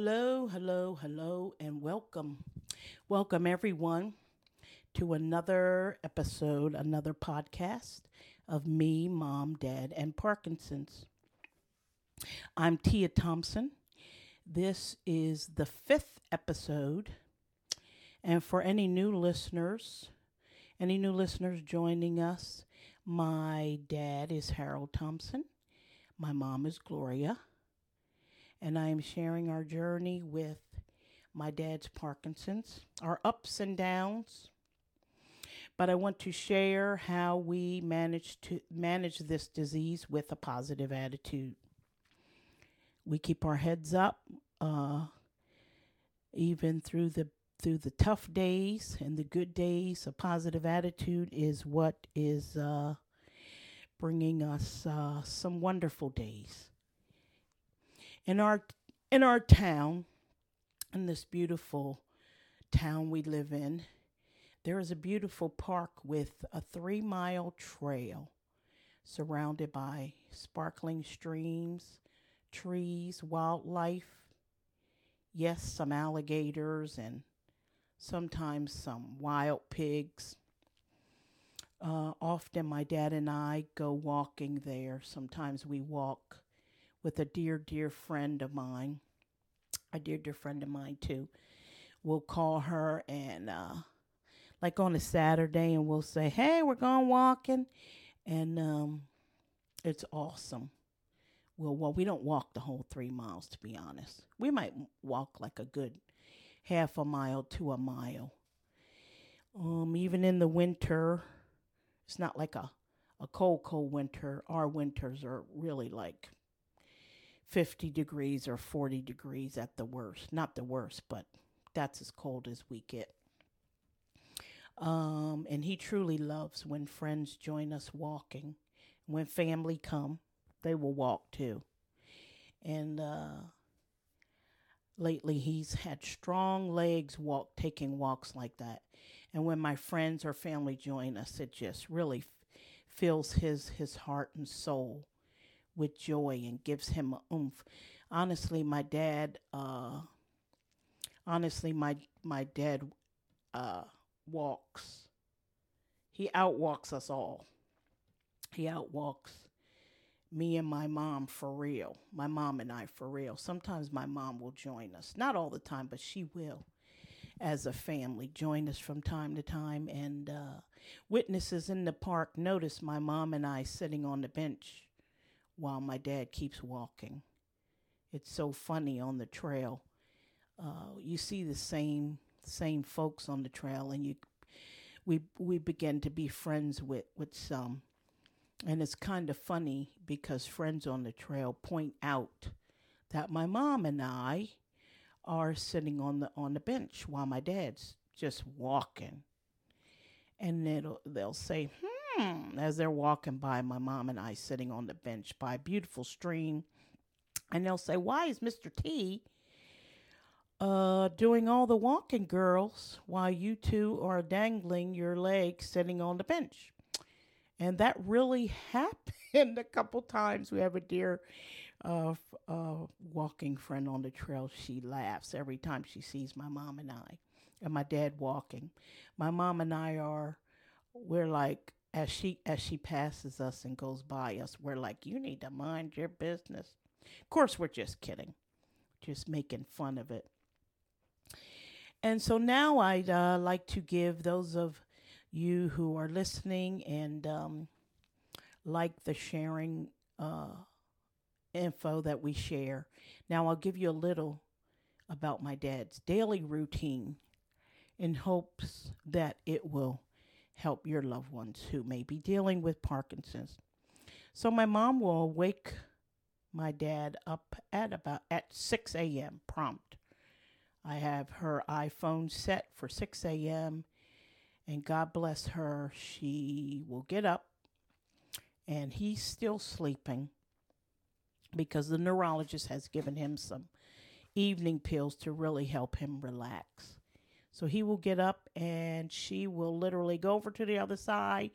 Hello, hello, hello, and welcome. Welcome, everyone, to another episode, another podcast of me, mom, dad, and Parkinson's. I'm Tia Thompson. This is the fifth episode. And for any new listeners, any new listeners joining us, my dad is Harold Thompson. My mom is Gloria and I am sharing our journey with my dad's Parkinson's, our ups and downs. But I want to share how we manage to manage this disease with a positive attitude. We keep our heads up, uh, even through the through the tough days and the good days. A positive attitude is what is uh, bringing us uh, some wonderful days in our in our town, in this beautiful town we live in, there is a beautiful park with a three mile trail surrounded by sparkling streams, trees, wildlife, yes, some alligators, and sometimes some wild pigs. Uh, often my dad and I go walking there. Sometimes we walk with a dear, dear friend of mine, a dear, dear friend of mine too. We'll call her and, uh, like on a Saturday, and we'll say, "Hey, we're going walking," and um, it's awesome. Well, well, we don't walk the whole three miles, to be honest. We might walk like a good half a mile to a mile. Um, even in the winter, it's not like a a cold, cold winter. Our winters are really like 50 degrees or 40 degrees at the worst. Not the worst, but that's as cold as we get. Um, and he truly loves when friends join us walking. When family come, they will walk too. And uh, lately, he's had strong legs walk, taking walks like that. And when my friends or family join us, it just really f- fills his his heart and soul with joy and gives him a oomph. Honestly, my dad, uh, honestly, my my dad uh, walks. He outwalks us all. He outwalks me and my mom for real. My mom and I for real. Sometimes my mom will join us. Not all the time, but she will as a family join us from time to time. And uh, witnesses in the park notice my mom and I sitting on the bench while my dad keeps walking. It's so funny on the trail. Uh, you see the same same folks on the trail, and you we we begin to be friends with with some, and it's kind of funny because friends on the trail point out that my mom and I are sitting on the on the bench while my dad's just walking, and it'll they'll say, "Hmm." Hmm, as they're walking by, my mom and I sitting on the bench by a beautiful stream. And they'll say, Why is Mr. T uh, doing all the walking, girls, while you two are dangling your legs sitting on the bench? And that really happened a couple times. We have a dear uh, uh, walking friend on the trail. She laughs every time she sees my mom and I, and my dad walking. My mom and I are, we're like as she as she passes us and goes by us, we're like, "You need to mind your business." Of course, we're just kidding, just making fun of it. And so now I'd uh, like to give those of you who are listening and um, like the sharing uh, info that we share. Now I'll give you a little about my dad's daily routine in hopes that it will help your loved ones who may be dealing with Parkinson's. So my mom will wake my dad up at about at 6 a.m. prompt. I have her iPhone set for 6 a.m. and God bless her, she will get up and he's still sleeping because the neurologist has given him some evening pills to really help him relax. So he will get up and she will literally go over to the other side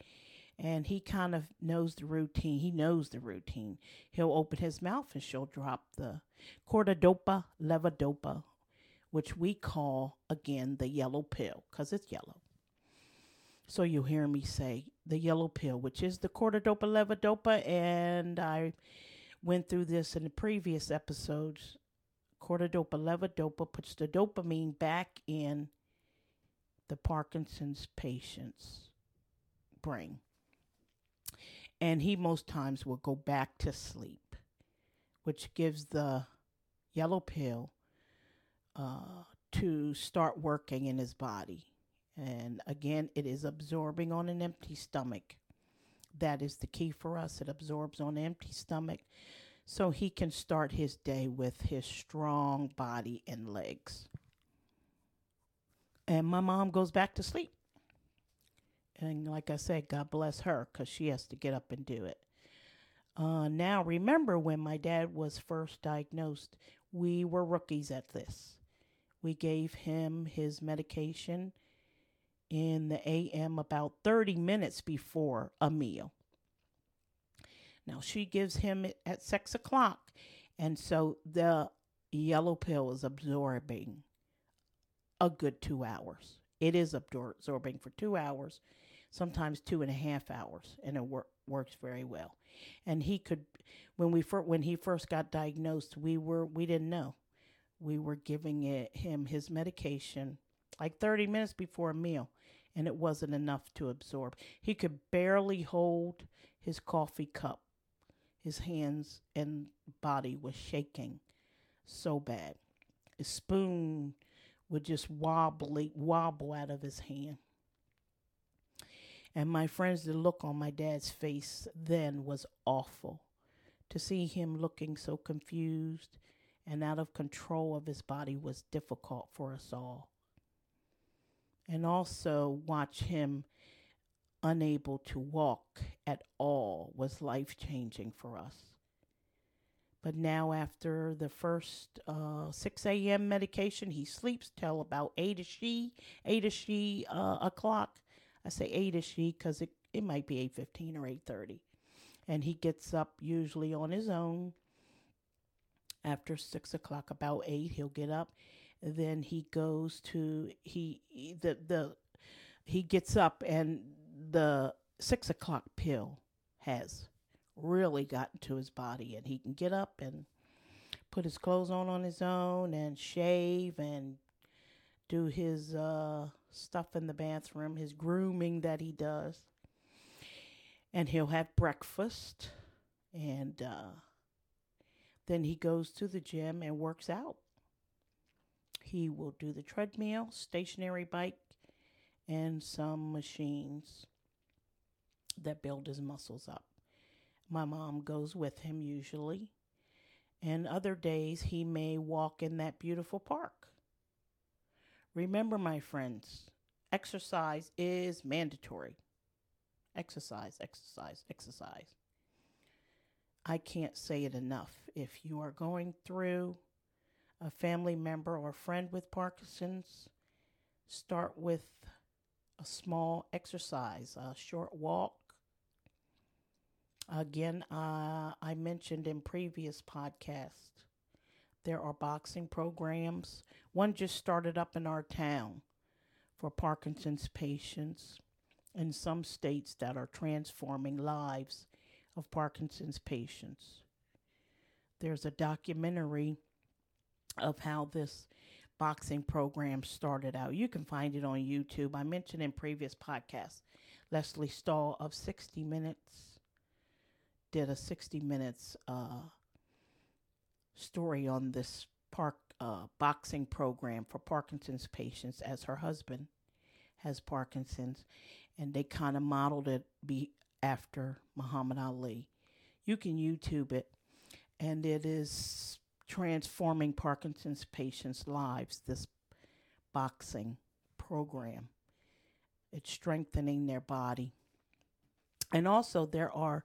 and he kind of knows the routine. He knows the routine. He'll open his mouth and she'll drop the cordodopa levodopa, which we call again the yellow pill because it's yellow. So you'll hear me say the yellow pill, which is the cordodopa levodopa, and I went through this in the previous episodes. Cordodopa levodopa puts the dopamine back in the Parkinson's patient's bring. and he most times will go back to sleep, which gives the yellow pill uh, to start working in his body. And again, it is absorbing on an empty stomach. That is the key for us. It absorbs on an empty stomach so he can start his day with his strong body and legs. And my mom goes back to sleep. And like I said, God bless her because she has to get up and do it. Uh, now, remember when my dad was first diagnosed, we were rookies at this. We gave him his medication in the AM about 30 minutes before a meal. Now, she gives him it at 6 o'clock, and so the yellow pill is absorbing a good two hours. It is absorbing for two hours sometimes two and a half hours, and it wor- works very well. And he could, when we fir- when he first got diagnosed, we were we didn't know, we were giving it, him his medication like 30 minutes before a meal, and it wasn't enough to absorb. He could barely hold his coffee cup. His hands and body was shaking so bad. His spoon would just wobbly wobble out of his hand. And my friends, the look on my dad's face then was awful. To see him looking so confused and out of control of his body was difficult for us all. And also watch him unable to walk at all was life changing for us. But now, after the first uh, 6 a.m. medication, he sleeps till about 8 ish, 8 ish uh, o'clock. I say 8 ish because it, it might be 8.15 or 8.30. And he gets up usually on his own after 6 o'clock, about 8, he'll get up. Then he goes to, he, the, the, he gets up and the 6 o'clock pill has really gotten to his body and he can get up and put his clothes on on his own and shave and do his uh, stuff in the bathroom, his grooming that he does. And he'll have breakfast. And uh, then he goes to the gym and works out. He will do the treadmill, stationary bike, and some machines that build his muscles up. My mom goes with him usually. And other days he may walk in that beautiful park. Remember, my friends, exercise is mandatory. Exercise, exercise, exercise. I can't say it enough. If you are going through a family member or friend with Parkinson's, start with a small exercise, a short walk. Again, uh, I mentioned in previous podcasts there are boxing programs. One just started up in our town for Parkinson's patients in some states that are transforming lives of Parkinson's patients. There's a documentary of how this boxing program started out. You can find it on YouTube. I mentioned in previous podcasts, Lesley Stahl of 60 Minutes did a 60 Minutes uh, story on this park uh, boxing program for Parkinson's patients as her husband has Parkinson's, and they kind of modeled it be after Muhammad Ali. You can YouTube it, and it is transforming Parkinson's patients' lives. This boxing program, it's strengthening their body, and also there are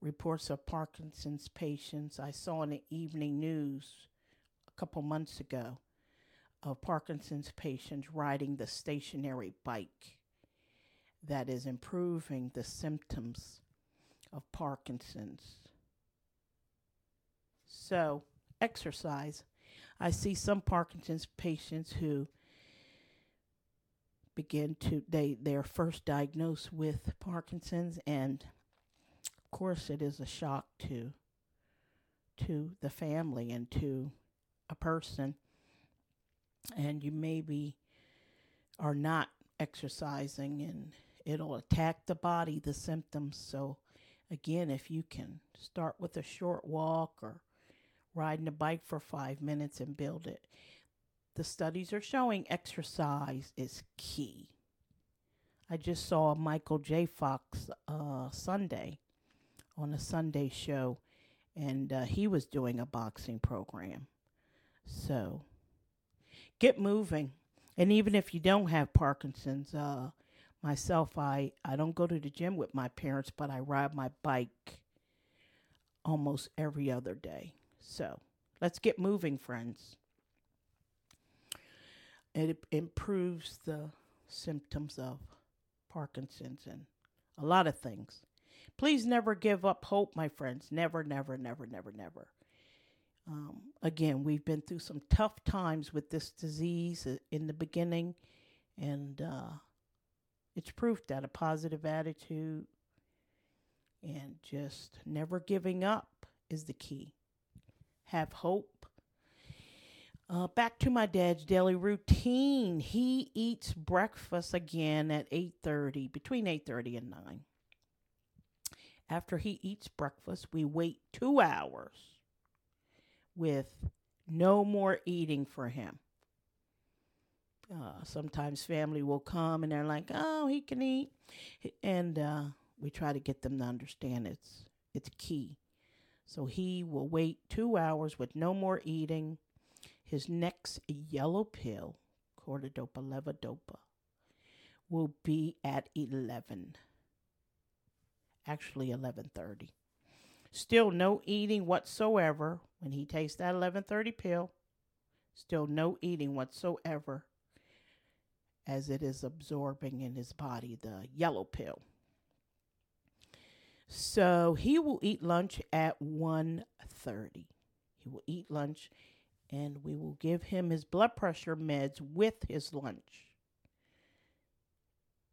reports of Parkinson's patients I saw in the evening news a couple months ago of Parkinson's patients riding the stationary bike. that is improving the symptoms of Parkinson's. So, exercise. I see some Parkinson's patients who begin to they they're first diagnosed with Parkinson's and course it is a shock to to the family and to a person. And you maybe are not exercising and it'll attack the body the symptoms. So again if you can start with a short walk or riding a bike for 5 minutes and build it the studies are showing exercise is key. I just saw michael j. Fox uh, sunday on a sunday show and uh, he was doing a boxing program so get moving. And even if you don't have Parkinson's, uh, myself, I, I don't go to the gym with my parents, but I ride my bike almost every other day. So let's get moving, friends. It improves the symptoms of Parkinson's and a lot of things. Please never give up hope, my friends. Never, never, never, never, never. Um, again, we've been through some tough times with this disease uh, in the beginning, and uh, it's proof that a positive attitude and just never giving up is the key. Have hope. Uh, back to my dad's daily routine. He eats breakfast again at 8:30, between 8:30 and 9. After he eats breakfast, we wait 2 hours with no more eating for him. Uh, sometimes family will come and they're like, "Oh, he can eat," and uh, we try to get them to understand it's it's key. So he will wait two hours with no more eating. His next yellow pill, cortidopa levodopa, will be at eleven. Actually, eleven thirty. Still no eating whatsoever when he takes that 1130 pill. Still no eating whatsoever as it is absorbing in his body the yellow pill. So he will eat lunch at 1:30. He will eat lunch and we will give him his blood pressure meds with his lunch.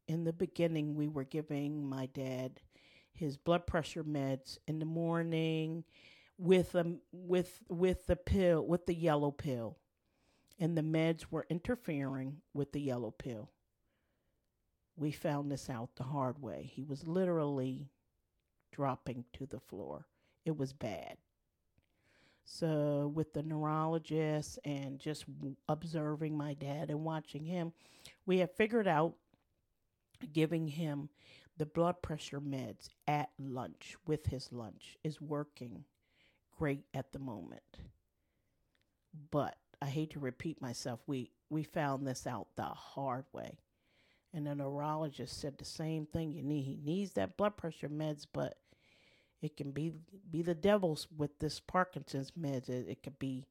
In the beginning we were giving my dad his blood pressure meds in the morning with um with with the pill with the yellow pill. And the meds were interfering with the yellow pill. We found this out the hard way. He was literally dropping to the floor. It was bad. So with the neurologist and just observing my dad and watching him we have figured out giving him the blood pressure meds at lunch with his lunch is working great at the moment. But I hate to repeat myself. We we found this out the hard way. And the neurologist said the same thing. You need he needs that blood pressure meds, but it can be be the devil's with this Parkinson's meds. It, it could be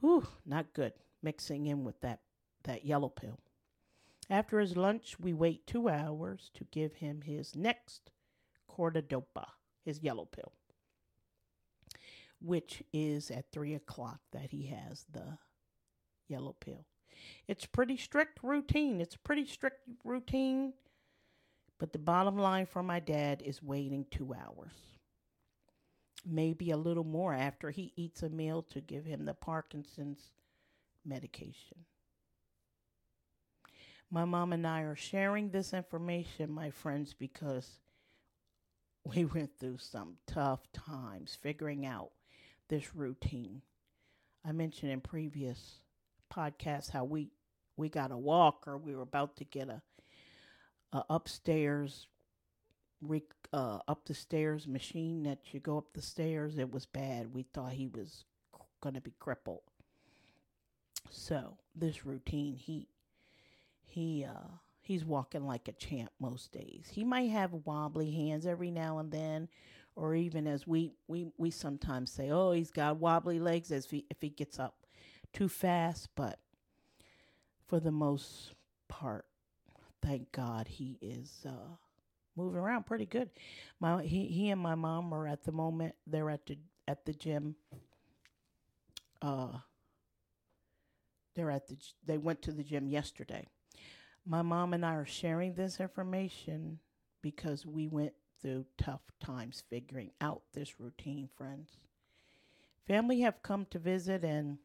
whew, not good mixing in with that that yellow pill. After his lunch, we wait two hours to give him his next cortidopa, his yellow pill, which is at three o'clock that he has the yellow pill. It's pretty strict routine. It's a pretty strict routine, but the bottom line for my dad is waiting two hours. Maybe a little more after he eats a meal to give him the Parkinson's medication. My mom and I are sharing this information, my friends, because we went through some tough times figuring out this routine. I mentioned in previous podcasts how we we got a walker. We were about to get a, a upstairs uh, up the stairs machine that you go up the stairs. It was bad. We thought he was going to be crippled. So this routine, he he uh he's walking like a champ most days. He might have wobbly hands every now and then, or even as we we we sometimes say, oh, he's got wobbly legs as he, if he gets up too fast. But for the most part, thank God he is uh, moving around pretty good. My he he and my mom are at the moment they're at the at the gym. Uh, they're at the they went to the gym yesterday. My mom and I are sharing this information because we went through tough times figuring out this routine, friends. Family have come to visit and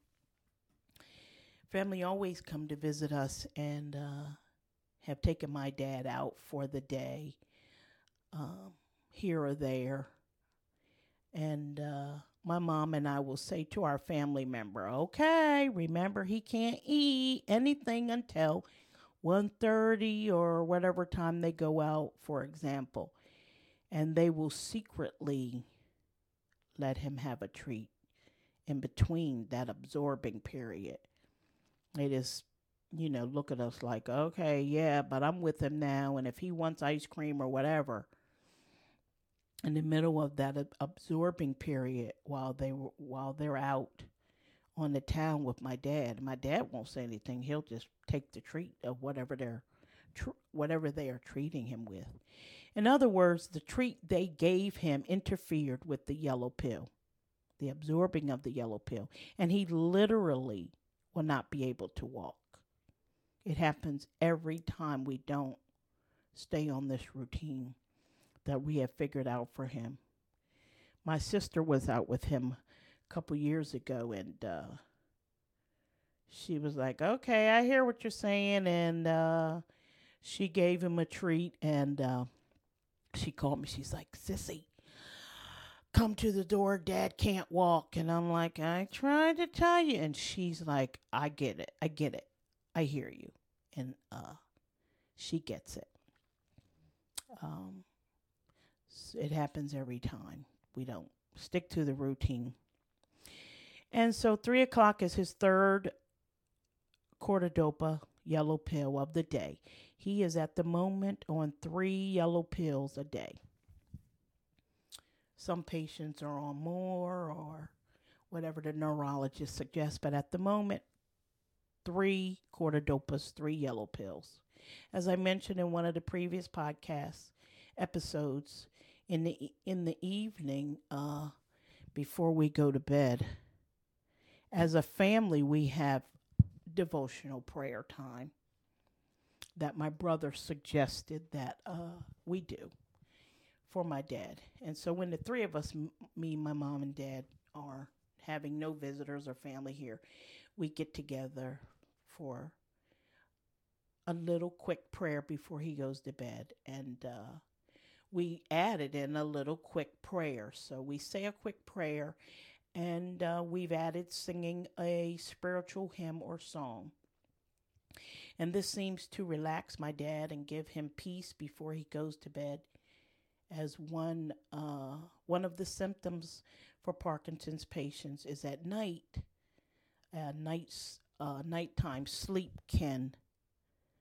family always come to visit us and uh, have taken my dad out for the day um, here or there. And uh, my mom and I will say to our family member, okay, remember he can't eat anything until 1.30 or whatever time they go out, for example. And they will secretly let him have a treat in between that absorbing period. They just, you know, look at us like, okay, yeah, but I'm with him now. And if he wants ice cream or whatever, in the middle of that absorbing period while they while they're out on the town with my dad. My dad won't say anything. He'll just take the treat of whatever they're tr- whatever they are treating him with. In other words, the treat they gave him interfered with the yellow pill, the absorbing of the yellow pill, and he literally will not be able to walk. It happens every time we don't stay on this routine that we have figured out for him. My sister was out with him couple years ago and uh, she was like, "Okay, I hear what you're saying," and uh, she gave him a treat, and uh, she called me. She's like, "Sissy, come to the door. Dad can't walk," and I'm like, "I tried to tell you," and she's like, "I get it. I get it. I hear you," and uh, she gets it. Um, it happens every time. We don't stick to the routine. And so, three o'clock is his third Cordodopa yellow pill of the day. He is at the moment on three yellow pills a day. Some patients are on more or whatever the neurologist suggests, but at the moment, three cordodopas, three yellow pills. As I mentioned in one of the previous podcast episodes, in the in the evening, uh, before we go to bed, as a family, we have devotional prayer time that my brother suggested that uh, we do for my dad. And so when the three of us, m- me, my mom, and dad, are having no visitors or family here, we get together for a little quick prayer before he goes to bed. And uh, we added in a little quick prayer. So we say a quick prayer and uh, we've added singing a spiritual hymn or song. And this seems to relax my dad and give him peace before he goes to bed. As one uh, one of the symptoms for Parkinson's patients is at night, uh, nights uh, nighttime sleep can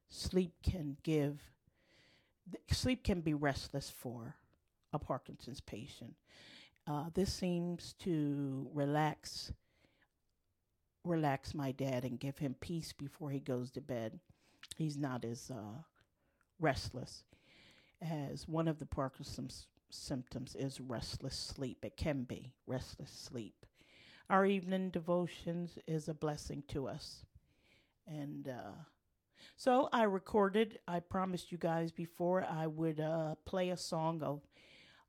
sleep can give sleep can be restless for a Parkinson's patient. Uh, this seems to relax relax my dad and give him peace before he goes to bed. He's not as uh, restless as one of the Parkinson's symptoms is restless sleep. It can be restless sleep. Our evening devotions is a blessing to us. And uh, so I recorded, I promised you guys before I would uh, play a song of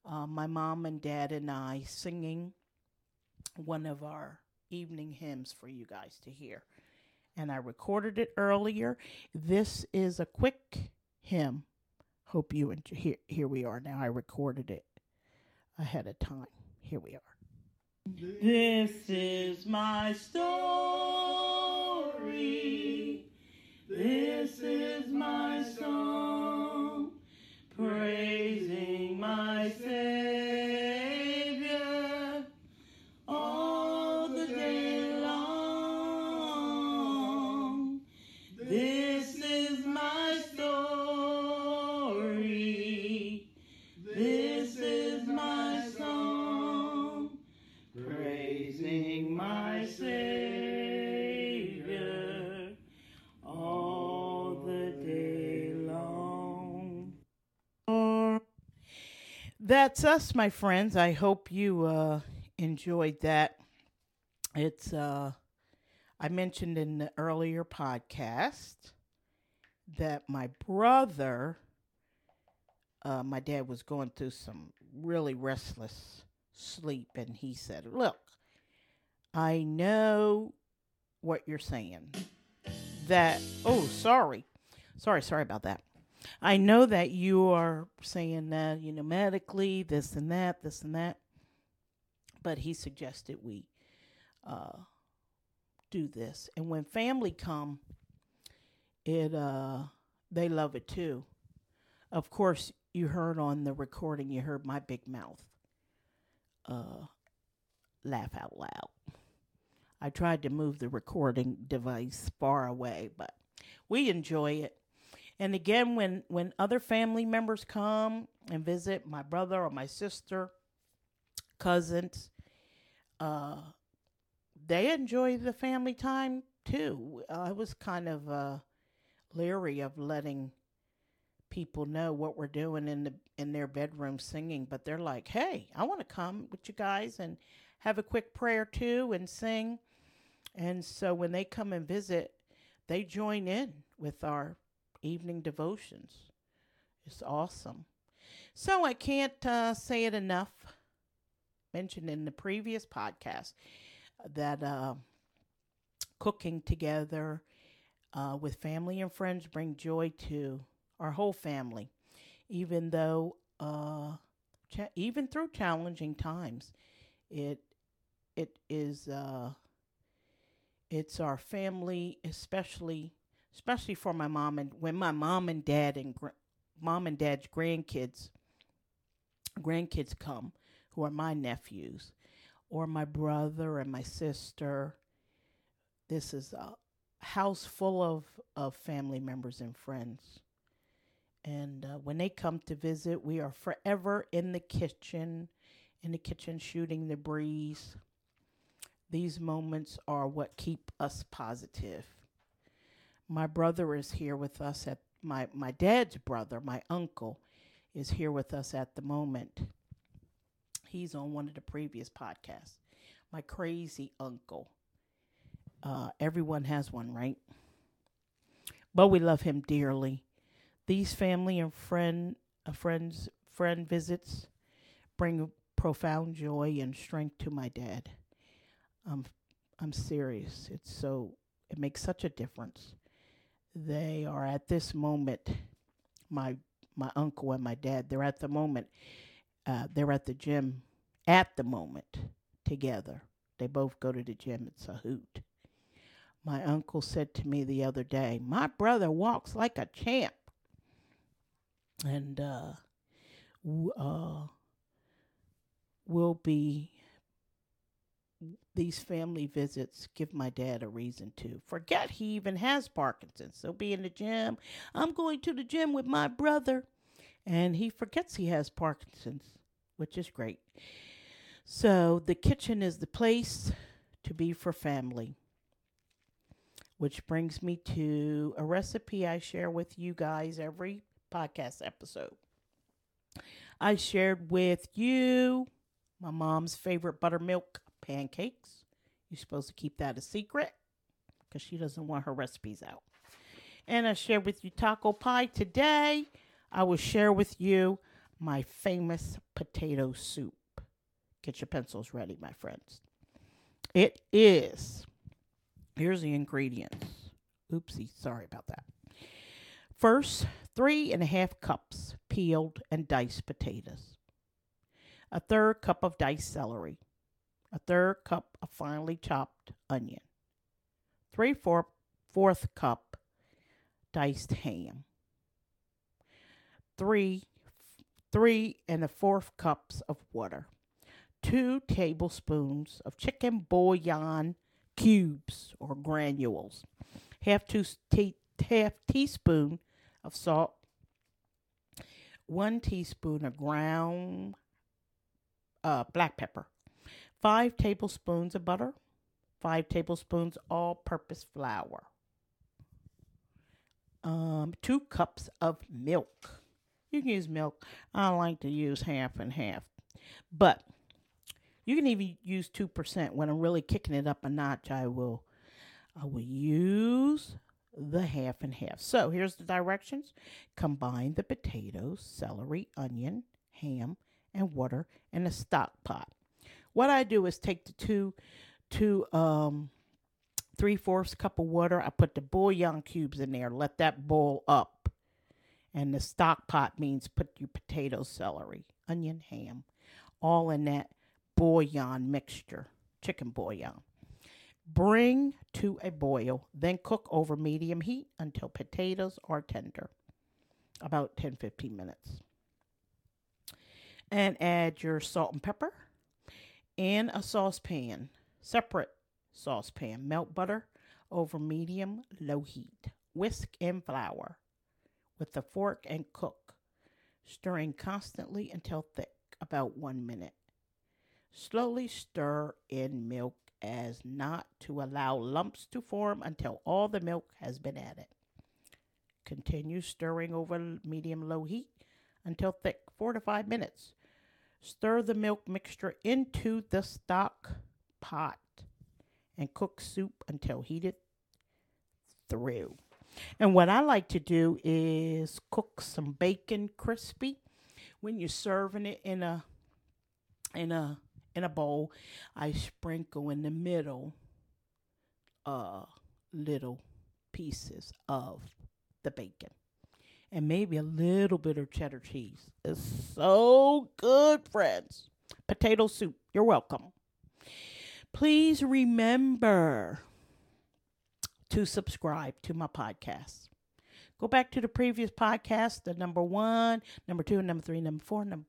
uh, my mom and dad and I singing one of our evening hymns for you guys to hear. And I recorded it earlier. This is a quick hymn. Hope you enjoy. Here, here we are now. I recorded it ahead of time. Here we are. This is my story. That's us, my friends. I hope you uh, enjoyed that. It's uh, I mentioned in the earlier podcast that my brother, uh, my dad was going through some really restless sleep, and he said, "Look, I know what you're saying. That oh, sorry, sorry, sorry about that." I know that you are saying that, you know, medically, this and that, this and that. But he suggested we uh, do this. And when family come, it uh, they love it too. Of course, you heard on the recording, you heard my big mouth uh, laugh out loud. I tried to move the recording device far away, but we enjoy it. And again, when when other family members come and visit, my brother or my sister, cousins, uh, they enjoy the family time too. I was kind of uh, leery of letting people know what we're doing in the in their bedroom singing, but they're like, "Hey, I want to come with you guys and have a quick prayer too and sing." And so when they come and visit, they join in with our evening devotions. It's awesome. So I can't uh, say it enough. Mentioned in the previous podcast that uh, cooking together uh, with family and friends bring joy to our whole family, even though uh, cha- even through challenging times, it it is uh, it's our family, especially especially for my mom and when my mom and dad and gr- mom and dad's grandkids grandkids come who are my nephews or my brother and my sister this is a house full of, of family members and friends. And uh, when they come to visit we are forever in the kitchen in the kitchen shooting the breeze. These moments are what keep us positive my brother is here with us at my my dad's brother, my uncle, is here with us at the moment. He's on one of the previous podcasts. My crazy uncle. Uh, everyone has one, right? But we love him dearly. These family and friend uh, friends friend visits bring profound joy and strength to my dad. I'm I'm serious. It's so it makes such a difference they are at this moment my my uncle and my dad they're at the moment uh, they're at the gym at the moment together. They both go to the gym. It's a hoot. My uncle said to me the other day my brother walks like a champ. And uh, uh, we'll be these family visits give my dad a reason to forget he even has Parkinson's. He'll be in the gym. I'm going to the gym with my brother. And he forgets he has Parkinson's, which is great. So the kitchen is the place to be for family. Which brings me to a recipe I share with you guys every podcast episode. I shared with you my mom's favorite buttermilk pancakes. You're supposed to keep that a secret because she doesn't want her recipes out. And I share with you taco pie today. I will share with you my famous potato soup. Get your pencils ready, my friends. It is. Here's the ingredients. Oopsie, sorry about that. First, three and a half cups peeled and diced potatoes, a third cup of diced celery, a third cup of finely chopped onion, three four, fourth cup diced ham, three three and a fourth cups of water, two tablespoons of chicken bouillon cubes or granules, half two te- half teaspoon of salt, one teaspoon of ground uh, black pepper, 5 tablespoons of butter, 5 tablespoons all purpose flour, um, 2 cups of milk, You can use milk. I like to use half and half. But you can even use 2%. When I'm really kicking it up a notch, I will I will use the half and half. So here's the directions. Combine the potatoes, celery, onion, ham, and water in a stock pot. What I do is take the two two um three fourths cup of water. I put the bouillon cubes in there. Let that boil up. And the stock pot means put your potatoes, celery, onion, ham, all in that bouillon mixture, chicken bouillon. Bring to a boil, then cook over medium heat until potatoes are tender, about 10 15 minutes. And add your salt and pepper in a saucepan, separate saucepan. Melt butter over medium low heat. Whisk in flour with a fork and cook, stirring constantly until thick, about one minute. Slowly stir in milk as not to allow lumps to form until all the milk has been added. Continue stirring over medium low heat until thick, four to five minutes. Stir the milk mixture into the stock pot and cook soup until heated through. And what I like to do is cook some bacon crispy when you're serving it in a in a in a bowl. I sprinkle in the middle uh little pieces of the bacon and maybe a little bit of cheddar cheese. It's so good, friends. Potato soup. You're welcome. Please remember to subscribe to my podcast. Go back to the previous podcast, the number one, number two, number three, number four, and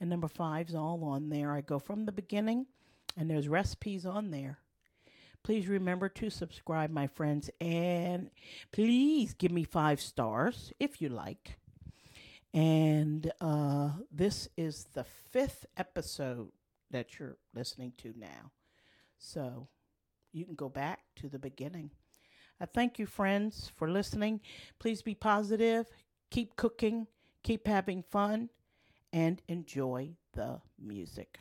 number five is all on there. I go from the beginning, and there's recipes on there. Please remember to subscribe, my friends, and please give me five stars if you like. And uh, this is the fifth episode that you're listening to now. So you can go back to the beginning. I thank you, friends, for listening. Please be positive, keep cooking, keep having fun, and enjoy the music.